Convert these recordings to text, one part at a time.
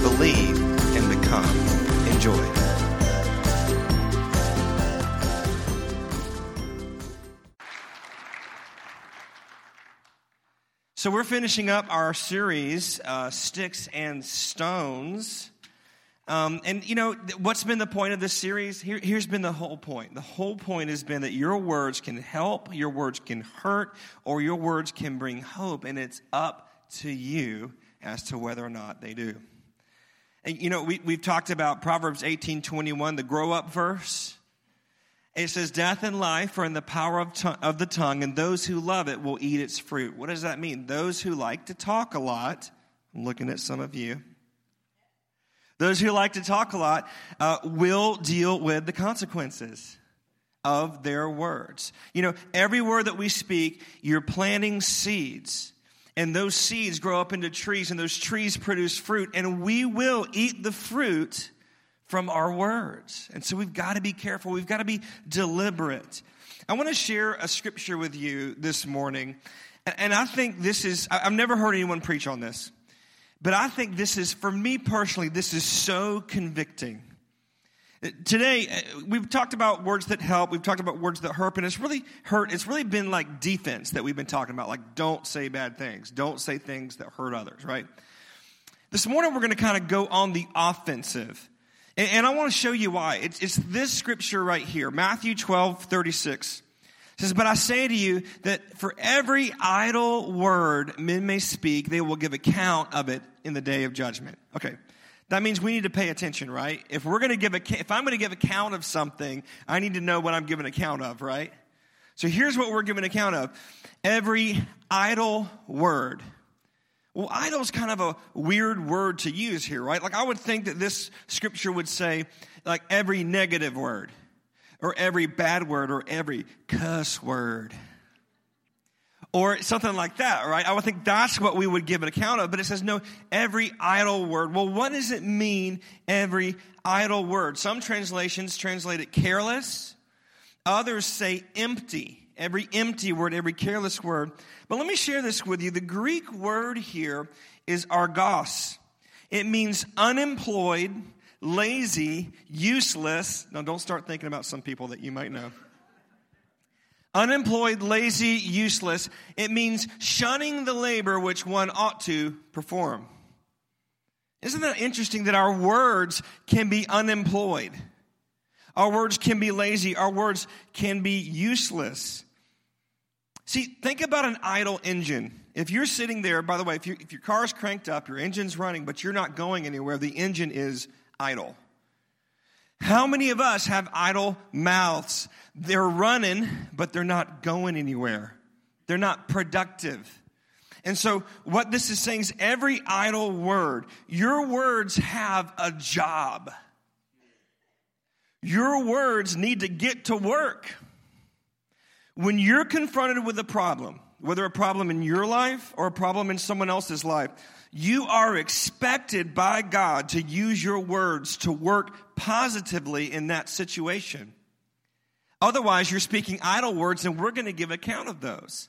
believe, and become. Enjoy. So, we're finishing up our series, uh, Sticks and Stones. Um, and you know, what's been the point of this series? Here, here's been the whole point. The whole point has been that your words can help, your words can hurt, or your words can bring hope, and it's up to you as to whether or not they do. And you know, we, we've talked about Proverbs 18 21, the grow up verse. It says, Death and life are in the power of, of the tongue, and those who love it will eat its fruit. What does that mean? Those who like to talk a lot, I'm looking at some of you those who like to talk a lot uh, will deal with the consequences of their words. You know, every word that we speak, you're planting seeds. And those seeds grow up into trees, and those trees produce fruit, and we will eat the fruit from our words. And so we've got to be careful. We've got to be deliberate. I want to share a scripture with you this morning. And I think this is, I've never heard anyone preach on this. But I think this is, for me personally, this is so convicting. Today, uh, we've talked about words that help. We've talked about words that hurt, and it's really hurt. It's really been like defense that we've been talking about. Like, don't say bad things. Don't say things that hurt others, right? This morning, we're going to kind of go on the offensive. And, and I want to show you why. It's, it's this scripture right here Matthew 12, 36 says, But I say to you that for every idle word men may speak, they will give account of it in the day of judgment. Okay. That means we need to pay attention, right? If we're going to give a, if I'm going to give account of something, I need to know what I'm giving account of, right? So here's what we're giving account of. Every idle word. Well, idle is kind of a weird word to use here, right? Like I would think that this scripture would say like every negative word or every bad word or every cuss word or something like that, right? I would think that's what we would give an account of, but it says no, every idle word. Well, what does it mean, every idle word? Some translations translate it careless, others say empty. Every empty word, every careless word. But let me share this with you. The Greek word here is argos. It means unemployed, lazy, useless. Now, don't start thinking about some people that you might know. Unemployed, lazy, useless. It means shunning the labor which one ought to perform. Isn't that interesting that our words can be unemployed? Our words can be lazy. Our words can be useless. See, think about an idle engine. If you're sitting there, by the way, if, you, if your car is cranked up, your engine's running, but you're not going anywhere, the engine is idle. How many of us have idle mouths? They're running, but they're not going anywhere. They're not productive. And so, what this is saying is every idle word, your words have a job. Your words need to get to work. When you're confronted with a problem, whether a problem in your life or a problem in someone else's life, you are expected by God to use your words to work positively in that situation. Otherwise, you're speaking idle words, and we're going to give account of those.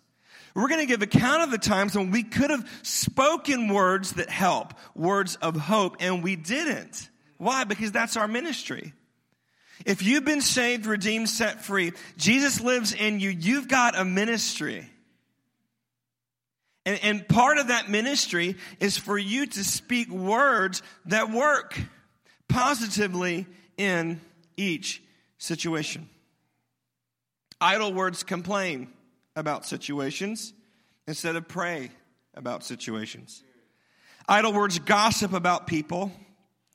We're going to give account of the times when we could have spoken words that help, words of hope, and we didn't. Why? Because that's our ministry. If you've been saved, redeemed, set free, Jesus lives in you, you've got a ministry. And, and part of that ministry is for you to speak words that work positively in each situation. Idle words complain about situations instead of pray about situations. Idle words gossip about people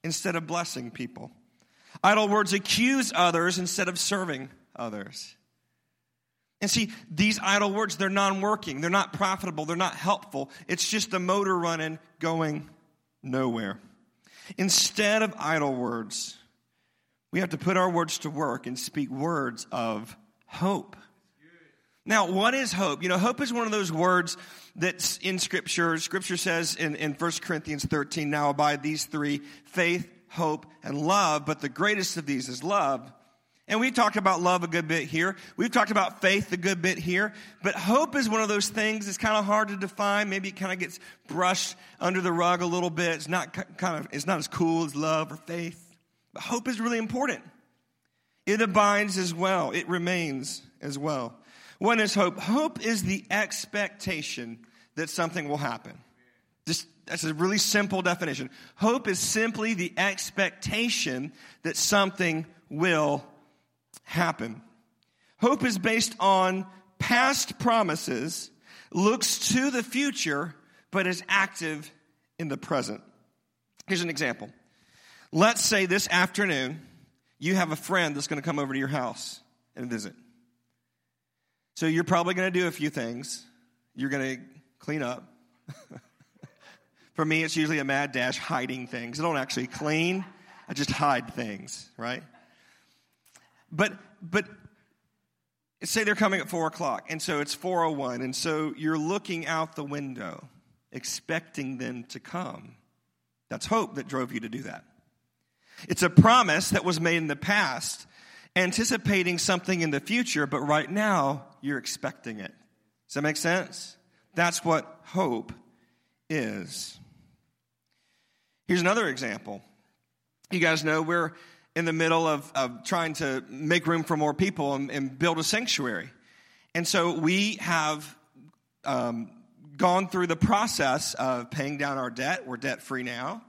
instead of blessing people. Idle words accuse others instead of serving others. And see, these idle words, they're non working, they're not profitable, they're not helpful. It's just a motor running, going nowhere. Instead of idle words, we have to put our words to work and speak words of hope. Now, what is hope? You know, hope is one of those words that's in Scripture. Scripture says in, in 1 Corinthians 13, now abide these three faith, hope, and love, but the greatest of these is love. And we've talked about love a good bit here. We've talked about faith a good bit here. But hope is one of those things that's kind of hard to define. Maybe it kind of gets brushed under the rug a little bit. It's not kind of, it's not as cool as love or faith. But hope is really important. It abides as well. It remains as well. What is hope? Hope is the expectation that something will happen. Just that's a really simple definition. Hope is simply the expectation that something will happen. Hope is based on past promises, looks to the future, but is active in the present. Here's an example. Let's say this afternoon you have a friend that's going to come over to your house and visit. So you're probably going to do a few things. You're going to clean up. For me, it's usually a mad dash hiding things. I don't actually clean, I just hide things, right? But but say they're coming at four o'clock, and so it's four o oh one, and so you're looking out the window, expecting them to come. That's hope that drove you to do that. It's a promise that was made in the past, anticipating something in the future, but right now you're expecting it. Does that make sense? That's what hope is. Here's another example. You guys know we're in the middle of, of trying to make room for more people and, and build a sanctuary. And so we have um, gone through the process of paying down our debt. We're debt free now.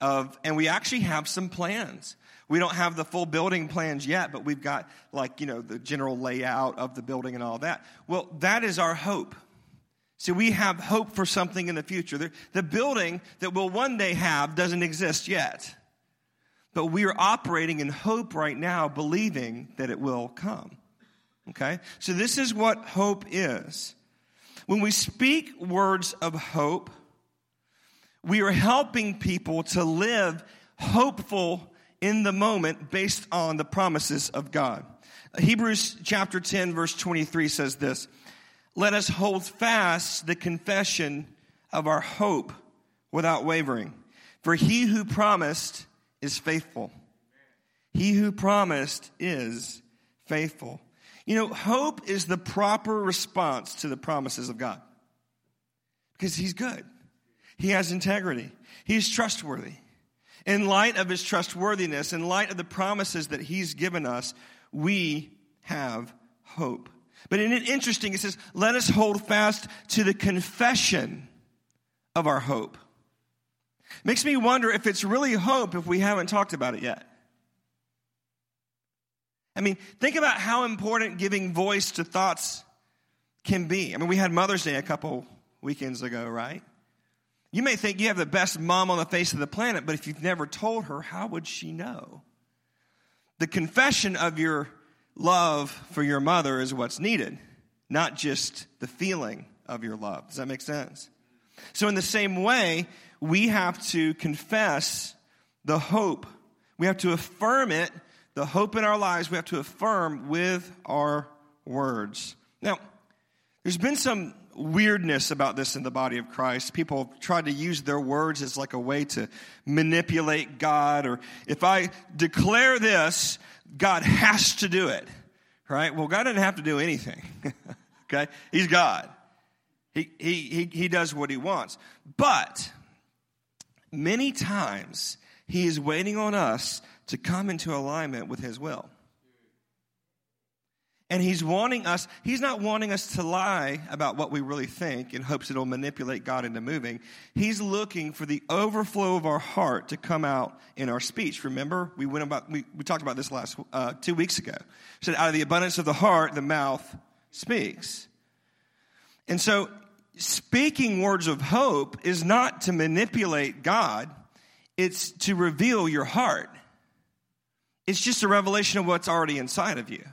Of, and we actually have some plans. We don't have the full building plans yet, but we've got like, you know, the general layout of the building and all that. Well, that is our hope. See, we have hope for something in the future. The, the building that we'll one day have doesn't exist yet. But we are operating in hope right now, believing that it will come. Okay? So, this is what hope is. When we speak words of hope, we are helping people to live hopeful in the moment based on the promises of God. Hebrews chapter 10, verse 23 says this Let us hold fast the confession of our hope without wavering. For he who promised is faithful. He who promised is faithful. You know, hope is the proper response to the promises of God because He's good, He has integrity, He's trustworthy. In light of His trustworthiness, in light of the promises that He's given us, we have hope. But in it interesting, it says, let us hold fast to the confession of our hope. Makes me wonder if it's really hope if we haven't talked about it yet. I mean, think about how important giving voice to thoughts can be. I mean, we had Mother's Day a couple weekends ago, right? You may think you have the best mom on the face of the planet, but if you've never told her, how would she know? The confession of your love for your mother is what's needed, not just the feeling of your love. Does that make sense? So, in the same way, we have to confess the hope. We have to affirm it, the hope in our lives, we have to affirm with our words. Now, there's been some weirdness about this in the body of Christ. People tried to use their words as like a way to manipulate God, or if I declare this, God has to do it. Right? Well, God doesn't have to do anything. okay? He's God. He, he, he, he does what he wants. But many times he is waiting on us to come into alignment with his will. And he's wanting us, he's not wanting us to lie about what we really think in hopes it'll manipulate God into moving. He's looking for the overflow of our heart to come out in our speech. Remember, we went about, we, we talked about this last, uh, two weeks ago. said, out of the abundance of the heart, the mouth speaks. And so speaking words of hope is not to manipulate God, it's to reveal your heart. It's just a revelation of what's already inside of you.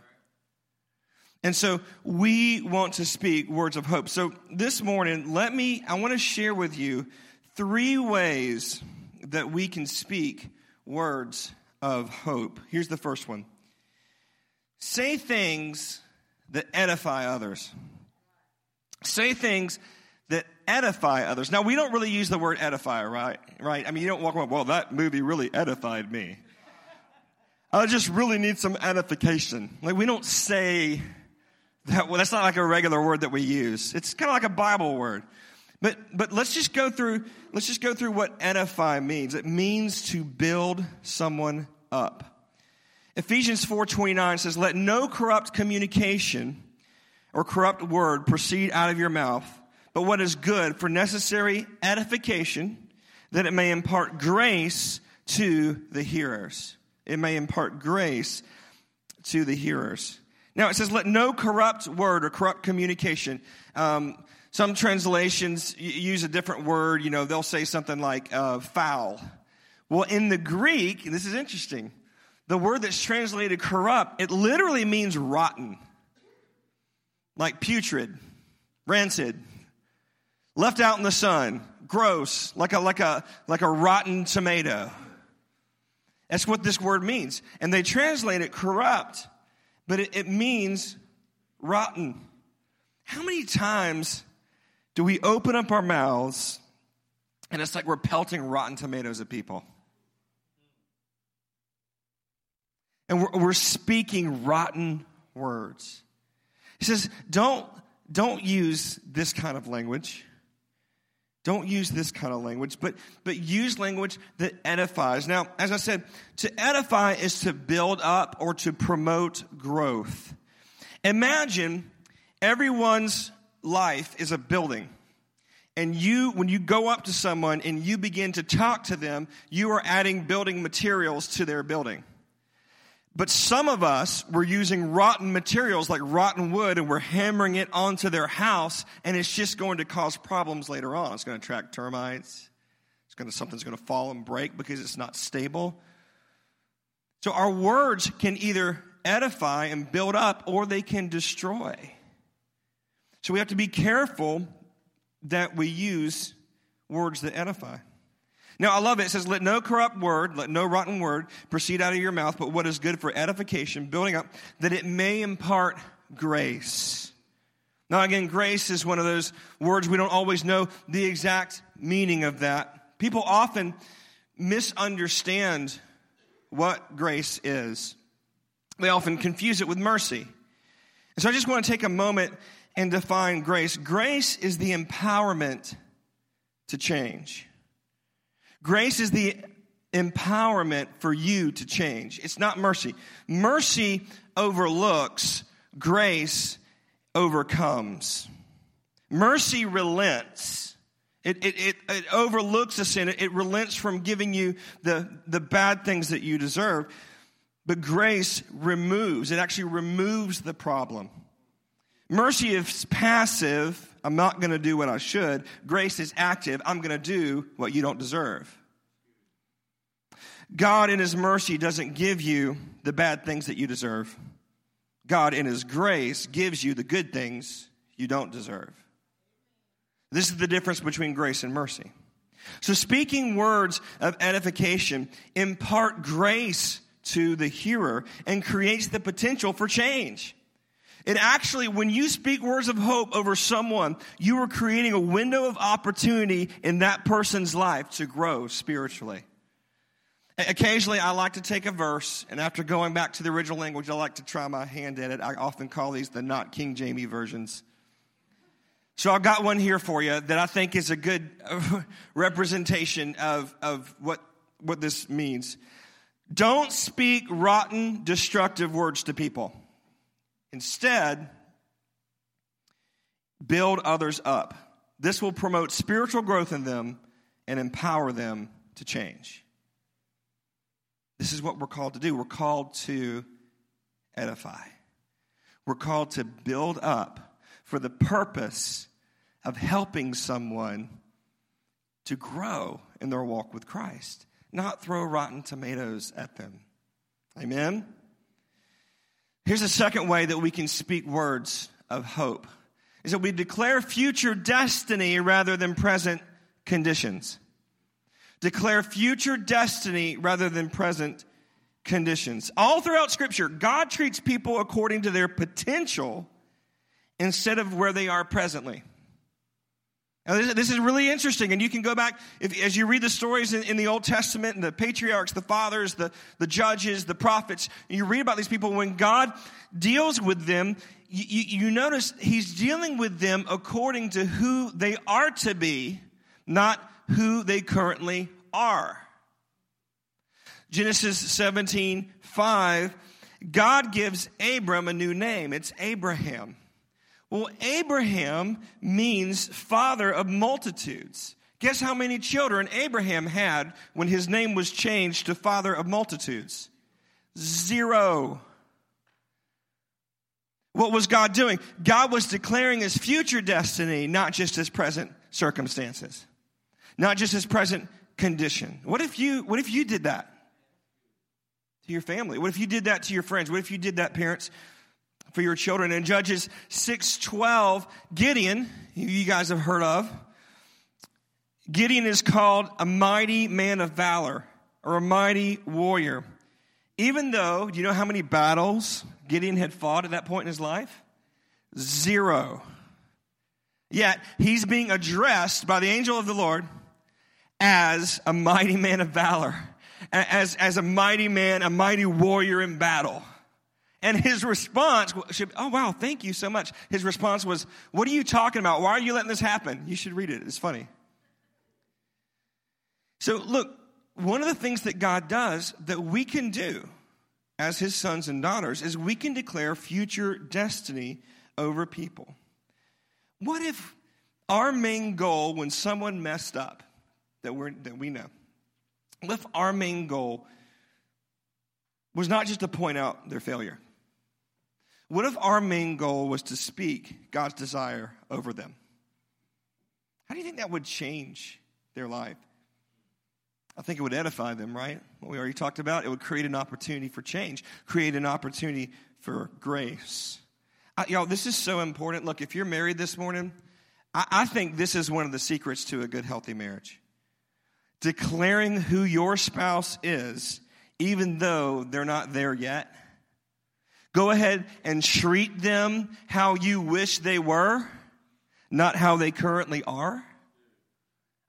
And so we want to speak words of hope. So this morning, let me, I want to share with you three ways that we can speak words of hope. Here's the first one say things that edify others. Say things that edify others. Now, we don't really use the word edify, right? Right? I mean, you don't walk around, well, that movie really edified me. I just really need some edification. Like, we don't say that, well, that's not like a regular word that we use. It's kind of like a Bible word. But, but let's just go through, let's just go through what edify means. It means to build someone up. Ephesians 4:29 says, "Let no corrupt communication or corrupt word proceed out of your mouth, but what is good for necessary edification, that it may impart grace to the hearers." It may impart grace to the hearers. Now it says, "Let no corrupt word or corrupt communication." Um, some translations use a different word. You know, they'll say something like uh, foul. Well, in the Greek, this is interesting, the word that's translated corrupt, it literally means rotten, like putrid, rancid, left out in the sun, gross, like a, like a, like a rotten tomato. That's what this word means. And they translate it corrupt, but it, it means rotten. How many times do we open up our mouths and it's like we're pelting rotten tomatoes at people? And we're, we're speaking rotten words. He says, don't, don't use this kind of language. Don't use this kind of language, but, but use language that edifies. Now, as I said, to edify is to build up or to promote growth. Imagine everyone's life is a building. And you, when you go up to someone and you begin to talk to them, you are adding building materials to their building. But some of us were using rotten materials like rotten wood and we're hammering it onto their house and it's just going to cause problems later on. It's going to attract termites. It's going to, something's going to fall and break because it's not stable. So our words can either edify and build up or they can destroy. So we have to be careful that we use words that edify. Now, I love it. It says, Let no corrupt word, let no rotten word proceed out of your mouth, but what is good for edification, building up, that it may impart grace. Now, again, grace is one of those words we don't always know the exact meaning of that. People often misunderstand what grace is, they often confuse it with mercy. And so I just want to take a moment and define grace. Grace is the empowerment to change. Grace is the empowerment for you to change. It's not mercy. Mercy overlooks, grace overcomes. Mercy relents. It, it, it, it overlooks the sin. It, it relents from giving you the, the bad things that you deserve. But grace removes, it actually removes the problem. Mercy is passive. I'm not going to do what I should. Grace is active. I'm going to do what you don't deserve. God, in His mercy, doesn't give you the bad things that you deserve. God, in His grace, gives you the good things you don't deserve. This is the difference between grace and mercy. So, speaking words of edification impart grace to the hearer and creates the potential for change. It actually, when you speak words of hope over someone, you are creating a window of opportunity in that person's life to grow spiritually. Occasionally, I like to take a verse, and after going back to the original language, I like to try my hand at it. I often call these the not King Jamie versions. So I've got one here for you that I think is a good uh, representation of, of what, what this means. Don't speak rotten, destructive words to people. Instead, build others up. This will promote spiritual growth in them and empower them to change. This is what we're called to do. We're called to edify. We're called to build up for the purpose of helping someone to grow in their walk with Christ, not throw rotten tomatoes at them. Amen? Here's a second way that we can speak words of hope is that we declare future destiny rather than present conditions. declare future destiny rather than present conditions. All throughout Scripture, God treats people according to their potential instead of where they are presently. Now, this, is really interesting, and you can go back if, as you read the stories in, in, the Old Testament and the patriarchs, the fathers, the, the judges, the prophets, you read about these people. When God deals with them, you, you, you notice He's dealing with them according to who they are to be, not who they currently are. Genesis 17 5, God gives Abram a new name. It's Abraham. Well, Abraham means father of multitudes. Guess how many children Abraham had when his name was changed to father of multitudes? Zero. What was God doing? God was declaring his future destiny, not just his present circumstances, not just his present condition. What if you, what if you did that to your family? What if you did that to your friends? What if you did that, parents? For your children. In Judges 6:12, Gideon, you guys have heard of, Gideon is called a mighty man of valor or a mighty warrior. Even though, do you know how many battles Gideon had fought at that point in his life? Zero. Yet he's being addressed by the angel of the Lord as a mighty man of valor, as, as a mighty man, a mighty warrior in battle. And his response should, oh wow, thank you so much. His response was, what are you talking about? Why are you letting this happen? You should read it. It's funny. So look, one of the things that God does that we can do as his sons and daughters is we can declare future destiny over people. What if our main goal when someone messed up that, we're, that we know, what if our main goal was not just to point out their failure? What if our main goal was to speak God's desire over them? How do you think that would change their life? I think it would edify them, right? What we already talked about. It would create an opportunity for change, create an opportunity for grace. I, y'all, this is so important. Look, if you're married this morning, I, I think this is one of the secrets to a good, healthy marriage. Declaring who your spouse is, even though they're not there yet Go ahead and treat them how you wish they were, not how they currently are.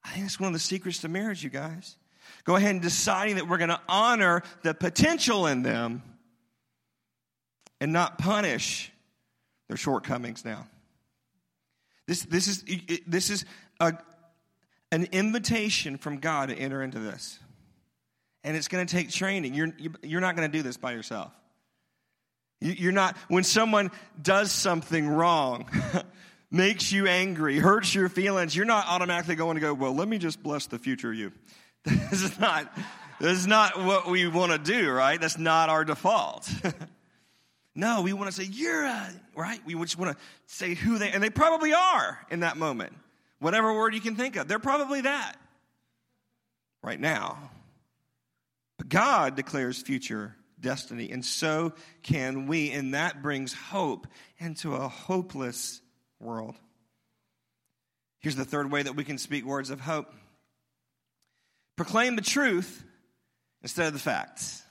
I think that's one of the secrets to marriage, you guys. Go ahead and deciding that we're going to honor the potential in them and not punish their shortcomings now. This, this is, this is a, an invitation from God to enter into this. And it's going to take training. You're, you're not going to do this by yourself. You're not, when someone does something wrong, makes you angry, hurts your feelings, you're not automatically going to go, well, let me just bless the future of you. This is not, this is not what we want to do, right? That's not our default. no, we want to say, you're a, right? We just want to say who they, and they probably are in that moment. Whatever word you can think of, they're probably that right now. But God declares future destiny, and so can we. And that brings hope into a hopeless world. Here's the third way that we can speak words of hope proclaim the truth instead of the facts.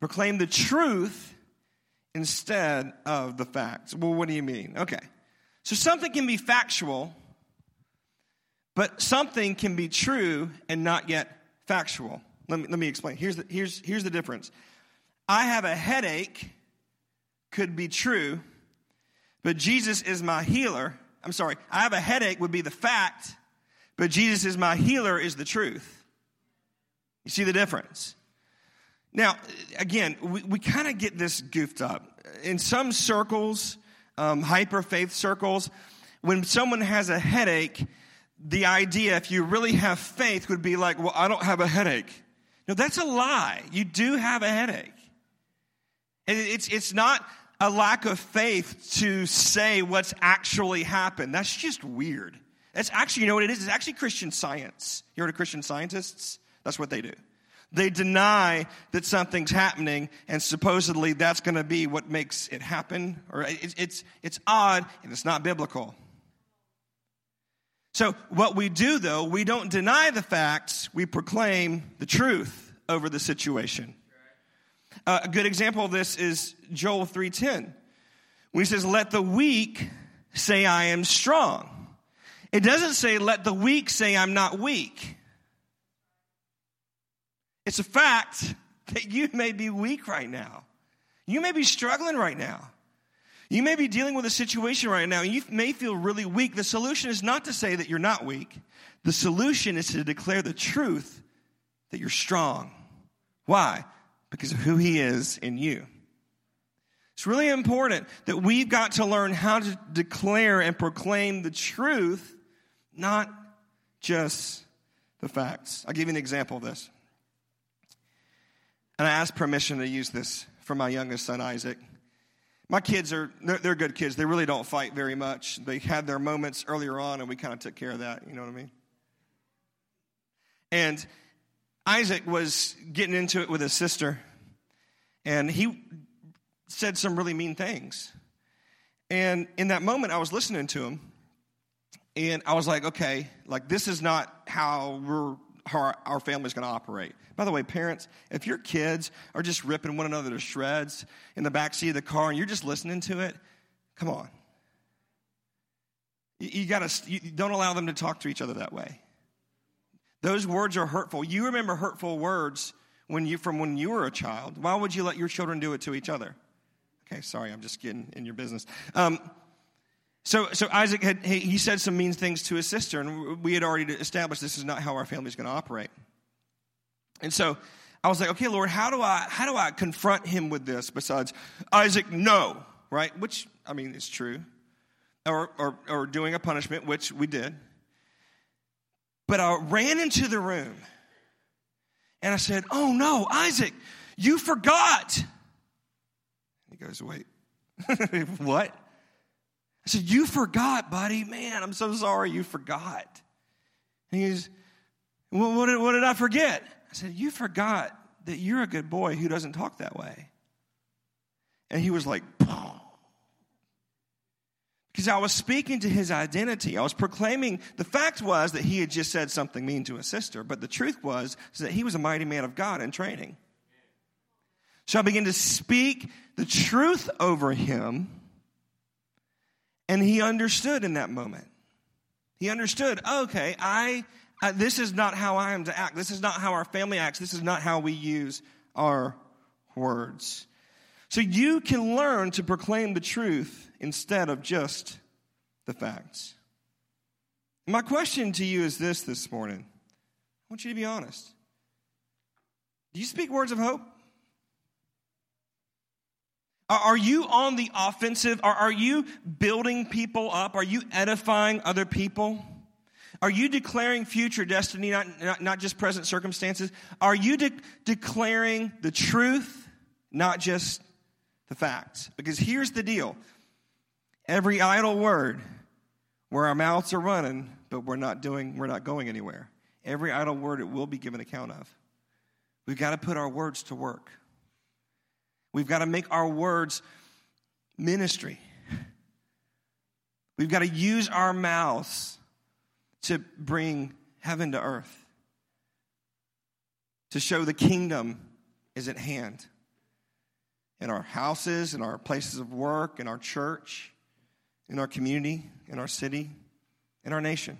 Proclaim the truth instead of the facts. Well, what do you mean? Okay. So something can be factual, but something can be true and not yet factual. Let me, let me explain. Here's the, here's, here's the difference. I have a headache could be true, but Jesus is my healer. I'm sorry, I have a headache would be the fact, but Jesus is my healer is the truth. You see the difference? Now, again, we, we kind of get this goofed up. In some circles, um, hyper faith circles, when someone has a headache, the idea, if you really have faith, would be like, well, I don't have a headache. No, that's a lie. You do have a headache. It's, it's not a lack of faith to say what's actually happened. That's just weird. It's actually, you know what it is? It's actually Christian science. You heard of Christian scientists? That's what they do. They deny that something's happening, and supposedly that's going to be what makes it happen. Or it's, it's, it's odd, and it's not biblical. So, what we do though, we don't deny the facts, we proclaim the truth over the situation. Uh, a good example of this is Joel 3:10. When he says, "Let the weak say I am strong." It doesn't say, "Let the weak say I'm not weak." It's a fact that you may be weak right now. You may be struggling right now. You may be dealing with a situation right now. And you may feel really weak. The solution is not to say that you're not weak. The solution is to declare the truth that you're strong. Why? Because of who He is in you. It's really important that we've got to learn how to declare and proclaim the truth, not just the facts. I'll give you an example of this. And I asked permission to use this for my youngest son, Isaac. My kids are, they're, good kids. They really don't fight very much. They had their moments earlier on, and we kind of took care of that. You know what I mean? And Isaac was getting into it with his sister, and he said some really mean things. And in that moment, I was listening to him, and I was like, okay, like this is not how we're how our, our family's going to operate. By the way, parents, if your kids are just ripping one another to shreds in the back seat of the car and you're just listening to it, come on. You, you got to don't allow them to talk to each other that way. Those words are hurtful. You remember hurtful words when you from when you were a child. Why would you let your children do it to each other? Okay, sorry, I'm just getting in your business. Um, so, so Isaac had he said some mean things to his sister, and we had already established this is not how our family is going to operate. And so I was like, okay, Lord, how do I how do I confront him with this besides Isaac, no, right? Which I mean is true, or or, or doing a punishment, which we did. But I ran into the room, and I said, "Oh no, Isaac, you forgot." He goes, "Wait, what?" I said, You forgot, buddy. Man, I'm so sorry you forgot. And he goes, well, what, did, what did I forget? I said, You forgot that you're a good boy who doesn't talk that way. And he was like, because I was speaking to his identity. I was proclaiming the fact was that he had just said something mean to his sister, but the truth was that he was a mighty man of God in training. So I began to speak the truth over him and he understood in that moment. He understood, okay, I, uh, this is not how I am to act. This is not how our family acts. This is not how we use our words. So you can learn to proclaim the truth instead of just the facts. My question to you is this this morning. I want you to be honest. Do you speak words of hope? Are you on the offensive? Are you building people up? Are you edifying other people? Are you declaring future destiny, not, not, not just present circumstances? Are you de- declaring the truth, not just the facts? Because here's the deal every idle word where our mouths are running, but we're not doing, we're not going anywhere. Every idle word it will be given account of. We've got to put our words to work. We've got to make our words ministry. We've got to use our mouths to bring heaven to earth, to show the kingdom is at hand in our houses, in our places of work, in our church, in our community, in our city, in our nation.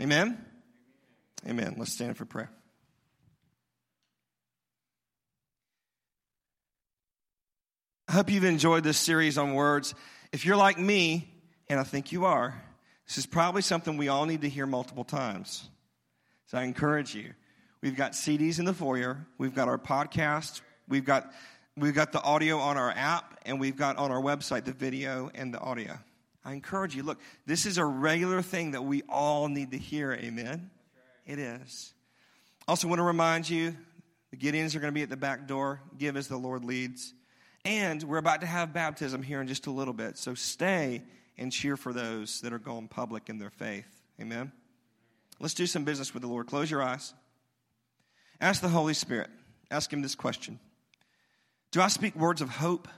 Amen? Amen. Let's stand for prayer. I hope you've enjoyed this series on words. If you're like me, and I think you are, this is probably something we all need to hear multiple times. So I encourage you. We've got CDs in the foyer, we've got our podcast, we've got we've got the audio on our app, and we've got on our website the video and the audio. I encourage you, look, this is a regular thing that we all need to hear. Amen. It is. Also, want to remind you the Gideons are going to be at the back door. Give as the Lord leads. And we're about to have baptism here in just a little bit. So stay and cheer for those that are going public in their faith. Amen. Let's do some business with the Lord. Close your eyes. Ask the Holy Spirit. Ask Him this question Do I speak words of hope?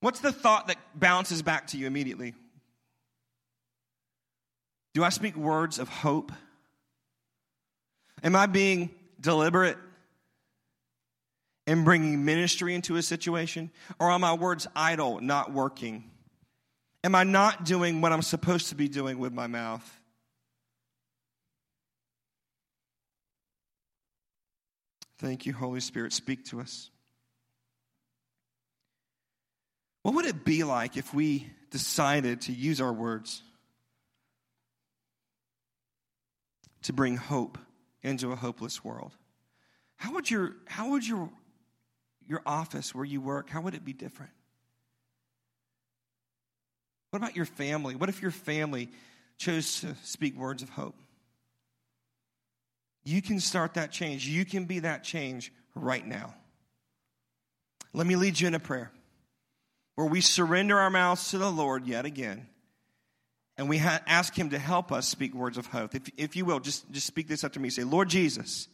What's the thought that bounces back to you immediately Do I speak words of hope? Am I being deliberate in bringing ministry into a situation? Or are my words idle, not working? Am I not doing what I'm supposed to be doing with my mouth? Thank you, Holy Spirit. Speak to us. What would it be like if we decided to use our words to bring hope into a hopeless world? How would your, how would your, your office where you work, how would it be different? What about your family? What if your family chose to speak words of hope? You can start that change. You can be that change right now. Let me lead you in a prayer where we surrender our mouths to the Lord yet again. And we ha- ask Him to help us speak words of hope. If, if you will, just, just speak this to me. Say, Lord Jesus,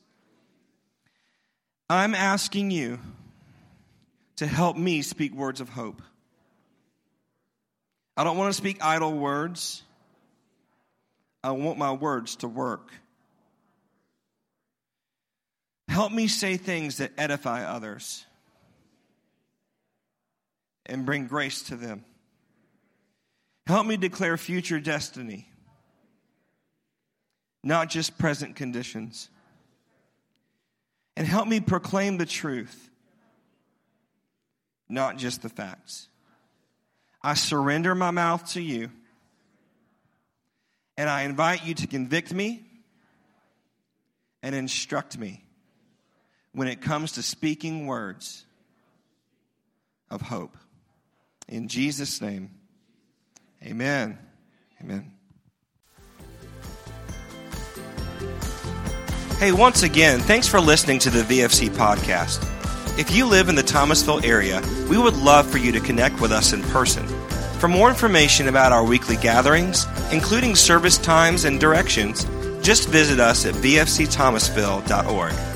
I'm asking you to help me speak words of hope. I don't want to speak idle words. I want my words to work. Help me say things that edify others and bring grace to them. Help me declare future destiny, not just present conditions. And help me proclaim the truth, not just the facts. I surrender my mouth to you, and I invite you to convict me and instruct me when it comes to speaking words of hope. In Jesus' name, amen. Amen. Hey, once again, thanks for listening to the VFC podcast. If you live in the Thomasville area, we would love for you to connect with us in person. For more information about our weekly gatherings, including service times and directions, just visit us at vfcthomasville.org.